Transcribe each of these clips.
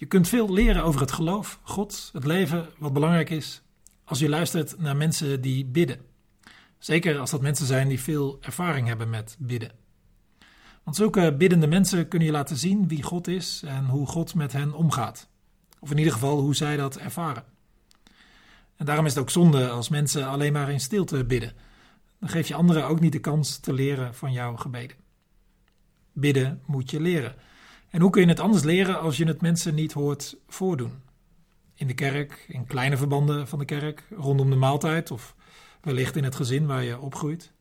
Je kunt veel leren over het geloof, God, het leven, wat belangrijk is, als je luistert naar mensen die bidden. Zeker als dat mensen zijn die veel ervaring hebben met bidden. Want zulke biddende mensen kunnen je laten zien wie God is en hoe God met hen omgaat. Of in ieder geval hoe zij dat ervaren. En daarom is het ook zonde als mensen alleen maar in stilte bidden. Dan geef je anderen ook niet de kans te leren van jouw gebeden. Bidden moet je leren. En hoe kun je het anders leren als je het mensen niet hoort voordoen? In de kerk, in kleine verbanden van de kerk, rondom de maaltijd of wellicht in het gezin waar je opgroeit.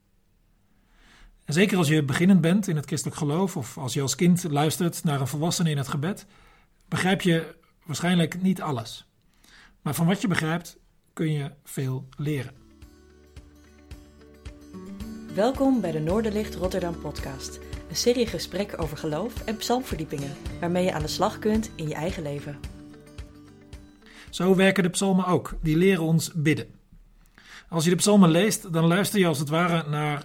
En zeker als je beginnend bent in het christelijk geloof of als je als kind luistert naar een volwassene in het gebed, begrijp je waarschijnlijk niet alles. Maar van wat je begrijpt kun je veel leren. Welkom bij de Noorderlicht Rotterdam podcast. Een serie gesprekken over geloof en psalmverdiepingen, waarmee je aan de slag kunt in je eigen leven. Zo werken de psalmen ook. Die leren ons bidden. Als je de psalmen leest, dan luister je als het ware naar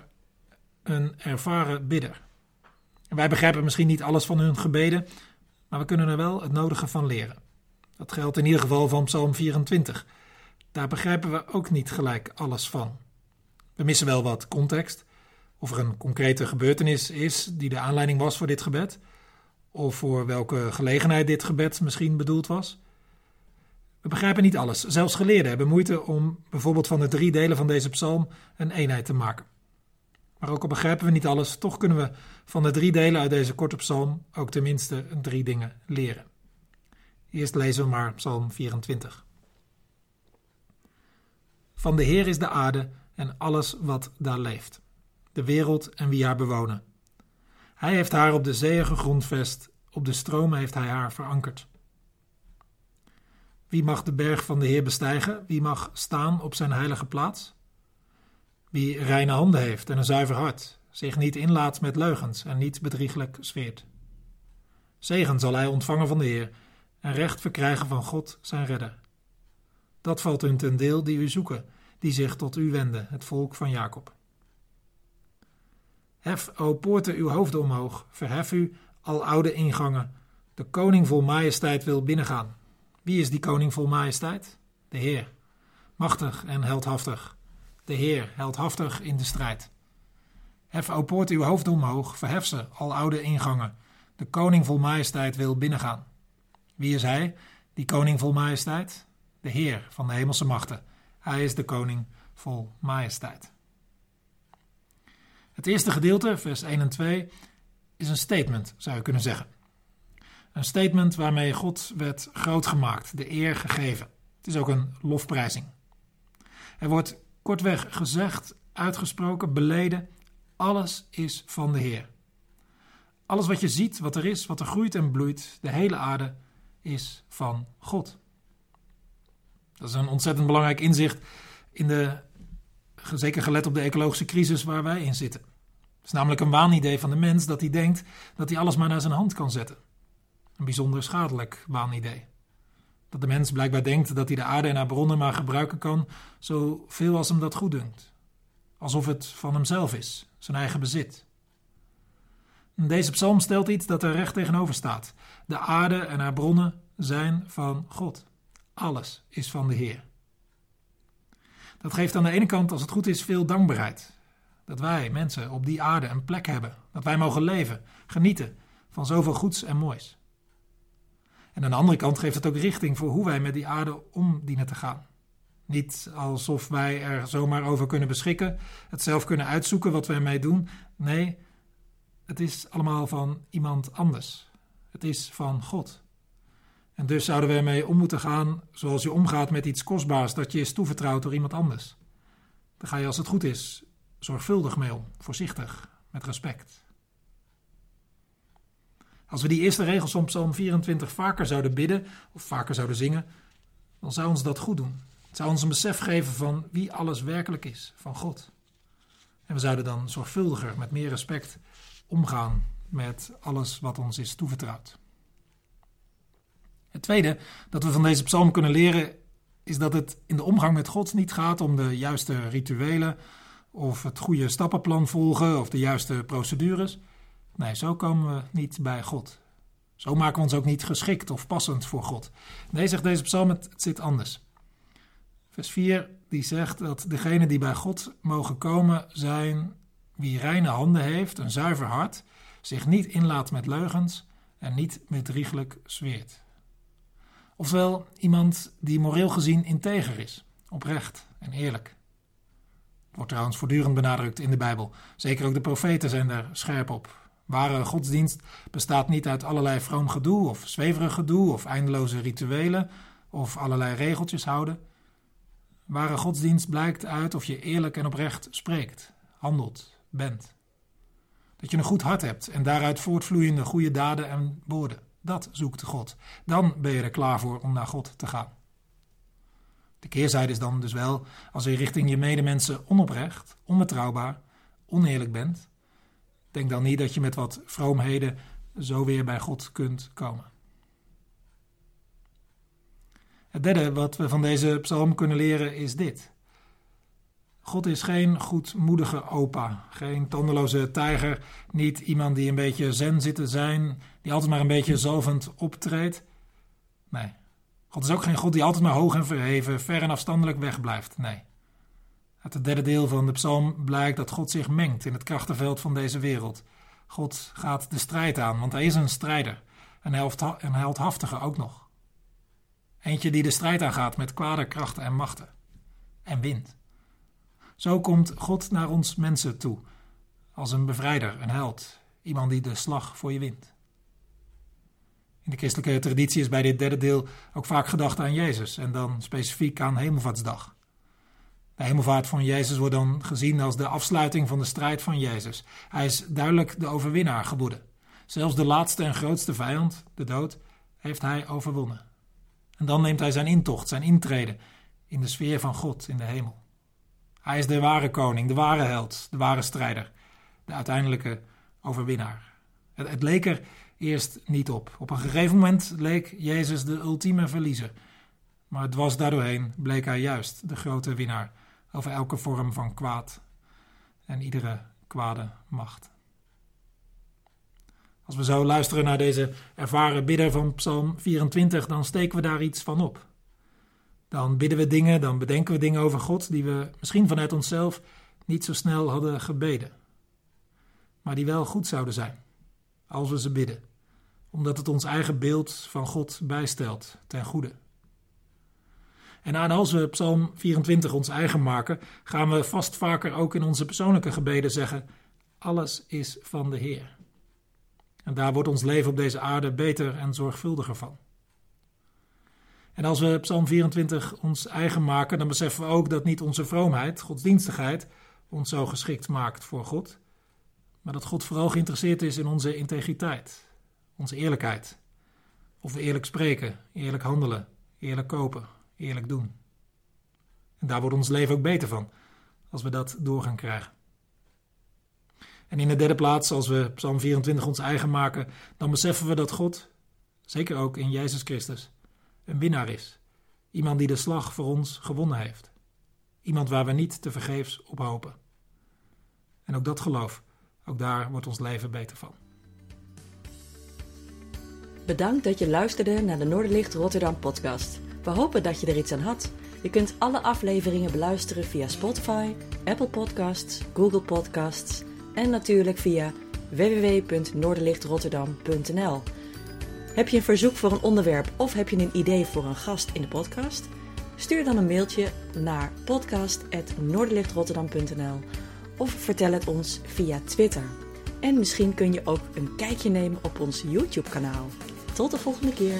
een ervaren bidder. Wij begrijpen misschien niet alles van hun gebeden, maar we kunnen er wel het nodige van leren. Dat geldt in ieder geval van Psalm 24. Daar begrijpen we ook niet gelijk alles van. We missen wel wat context, of er een concrete gebeurtenis is die de aanleiding was voor dit gebed, of voor welke gelegenheid dit gebed misschien bedoeld was. We begrijpen niet alles. Zelfs geleerden hebben moeite om bijvoorbeeld van de drie delen van deze psalm een eenheid te maken. Maar ook al begrijpen we niet alles, toch kunnen we van de drie delen uit deze korte psalm ook tenminste drie dingen leren. Eerst lezen we maar Psalm 24. Van de Heer is de aarde en alles wat daar leeft, de wereld en wie haar bewonen. Hij heeft haar op de zeeën gegrondvest, op de stromen heeft hij haar verankerd. Wie mag de berg van de Heer bestijgen? Wie mag staan op zijn heilige plaats? Wie reine handen heeft en een zuiver hart, zich niet inlaat met leugens en niet bedrieglijk zweert. Zegen zal hij ontvangen van de Heer en recht verkrijgen van God zijn redder. Dat valt hun ten deel die u zoeken, die zich tot u wenden, het volk van Jacob. Hef, o poorten, uw hoofden omhoog, verhef u, al oude ingangen. De koning vol majesteit wil binnengaan. Wie is die koning vol majesteit? De Heer, machtig en heldhaftig. De Heer, heldhaftig in de strijd. Hef, o poorten, uw hoofden omhoog, verhef ze, al oude ingangen. De koning vol majesteit wil binnengaan. Wie is hij, die koning vol majesteit? De Heer van de hemelse machten. Hij is de koning vol majesteit. Het eerste gedeelte, vers 1 en 2, is een statement, zou je kunnen zeggen. Een statement waarmee God werd groot gemaakt, de eer gegeven. Het is ook een lofprijzing. Er wordt kortweg gezegd, uitgesproken, beleden: alles is van de Heer. Alles wat je ziet, wat er is, wat er groeit en bloeit, de hele aarde, is van God. Dat is een ontzettend belangrijk inzicht in de, zeker gelet op de ecologische crisis waar wij in zitten. Het is namelijk een waanidee van de mens dat hij denkt dat hij alles maar naar zijn hand kan zetten. Een bijzonder schadelijk waanidee. Dat de mens blijkbaar denkt dat hij de aarde en haar bronnen maar gebruiken kan zoveel als hem dat goed dunkt. Alsof het van hemzelf is, zijn eigen bezit. Deze psalm stelt iets dat er recht tegenover staat. De aarde en haar bronnen zijn van God. Alles is van de Heer. Dat geeft aan de ene kant, als het goed is, veel dankbaarheid. Dat wij, mensen, op die aarde een plek hebben. Dat wij mogen leven, genieten van zoveel goeds en moois. En aan de andere kant geeft het ook richting voor hoe wij met die aarde om dienen te gaan. Niet alsof wij er zomaar over kunnen beschikken, het zelf kunnen uitzoeken wat we ermee doen. Nee, het is allemaal van iemand anders. Het is van God. En dus zouden we ermee om moeten gaan zoals je omgaat met iets kostbaars dat je is toevertrouwd door iemand anders. Daar ga je als het goed is zorgvuldig mee om, voorzichtig, met respect. Als we die eerste regels van Psalm 24 vaker zouden bidden of vaker zouden zingen, dan zou ons dat goed doen. Het zou ons een besef geven van wie alles werkelijk is, van God. En we zouden dan zorgvuldiger, met meer respect omgaan met alles wat ons is toevertrouwd. Het tweede dat we van deze psalm kunnen leren is dat het in de omgang met God niet gaat om de juiste rituelen of het goede stappenplan volgen of de juiste procedures. Nee, zo komen we niet bij God. Zo maken we ons ook niet geschikt of passend voor God. Nee, zegt deze psalm, het, zit anders. Vers 4 die zegt dat degene die bij God mogen komen zijn wie reine handen heeft, een zuiver hart, zich niet inlaat met leugens en niet bedrieglijk zweert. Oftewel iemand die moreel gezien integer is, oprecht en eerlijk. Wordt trouwens voortdurend benadrukt in de Bijbel. Zeker ook de profeten zijn daar scherp op. Ware godsdienst bestaat niet uit allerlei vroom gedoe of zweverig gedoe of eindeloze rituelen of allerlei regeltjes houden. Ware godsdienst blijkt uit of je eerlijk en oprecht spreekt, handelt, bent. Dat je een goed hart hebt en daaruit voortvloeiende goede daden en woorden. Dat zoekt God. Dan ben je er klaar voor om naar God te gaan. De keerzijde is dan dus wel als je richting je medemensen onoprecht, onbetrouwbaar, oneerlijk bent. Denk dan niet dat je met wat vroomheden zo weer bij God kunt komen. Het derde wat we van deze psalm kunnen leren is dit. God is geen goedmoedige opa, geen tandeloze tijger, niet iemand die een beetje zen zit te zijn, die altijd maar een beetje zalvend optreedt. Nee, God is ook geen God die altijd maar hoog en verheven, ver en afstandelijk wegblijft. Nee. Uit het derde deel van de psalm blijkt dat God zich mengt in het krachtenveld van deze wereld. God gaat de strijd aan, want hij is een strijder, een heldhaftige ook nog. Eentje die de strijd aangaat met kwade krachten en machten. En wint. Zo komt God naar ons mensen toe, als een bevrijder, een held, iemand die de slag voor je wint. In de christelijke traditie is bij dit derde deel ook vaak gedacht aan Jezus en dan specifiek aan Hemelvaartsdag. De hemelvaart van Jezus wordt dan gezien als de afsluiting van de strijd van Jezus. Hij is duidelijk de overwinnaar geworden. Zelfs de laatste en grootste vijand, de dood, heeft hij overwonnen. En dan neemt hij zijn intocht, zijn intrede in de sfeer van God in de hemel. Hij is de ware koning, de ware held, de ware strijder, de uiteindelijke overwinnaar. Het, leek er eerst niet op. Op een gegeven moment leek Jezus de ultieme verliezer. Maar het was daardoorheen bleek hij juist de grote winnaar over elke vorm van kwaad en iedere kwade macht. Als we zo luisteren naar deze ervaren bidder van Psalm 24, dan steken we daar iets van op. Dan bidden we dingen, dan bedenken we dingen over God die we misschien vanuit onszelf niet zo snel hadden gebeden, maar die wel goed zouden zijn als we ze bidden, omdat het ons eigen beeld van God bijstelt ten goede. En als we Psalm 24 ons eigen maken, gaan we vast vaker ook in onze persoonlijke gebeden zeggen: Alles is van de Heer. En daar wordt ons leven op deze aarde beter en zorgvuldiger van. En als we Psalm 24 ons eigen maken, dan beseffen we ook dat niet onze vroomheid, godsdienstigheid, ons zo geschikt maakt voor God, maar dat God vooral geïnteresseerd is in onze integriteit, onze eerlijkheid. Of we eerlijk spreken, eerlijk handelen, eerlijk kopen, eerlijk doen. En daar wordt ons leven ook beter van, als we dat door gaan krijgen. En in de derde plaats, als we Psalm 24 ons eigen maken, dan beseffen we dat God, zeker ook in Jezus Christus, een winnaar is. Iemand die de slag voor ons gewonnen heeft. Iemand waar we niet te vergeefs op hopen. En ook dat geloof, ook daar wordt ons leven beter van. Bedankt dat je luisterde naar de Noorderlicht Rotterdam podcast. We hopen dat je er iets aan had. Je kunt alle afleveringen beluisteren via Spotify, Apple Podcasts, Google Podcasts en natuurlijk via www.noorderlichtrotterdam.nl. Heb je een verzoek voor een onderwerp of heb je een idee voor een gast in de podcast? Stuur dan een mailtje naar podcast.noorderlichtrotterdam.nl of vertel het ons via Twitter. En misschien kun je ook een kijkje nemen op ons YouTube-kanaal. Tot de volgende keer.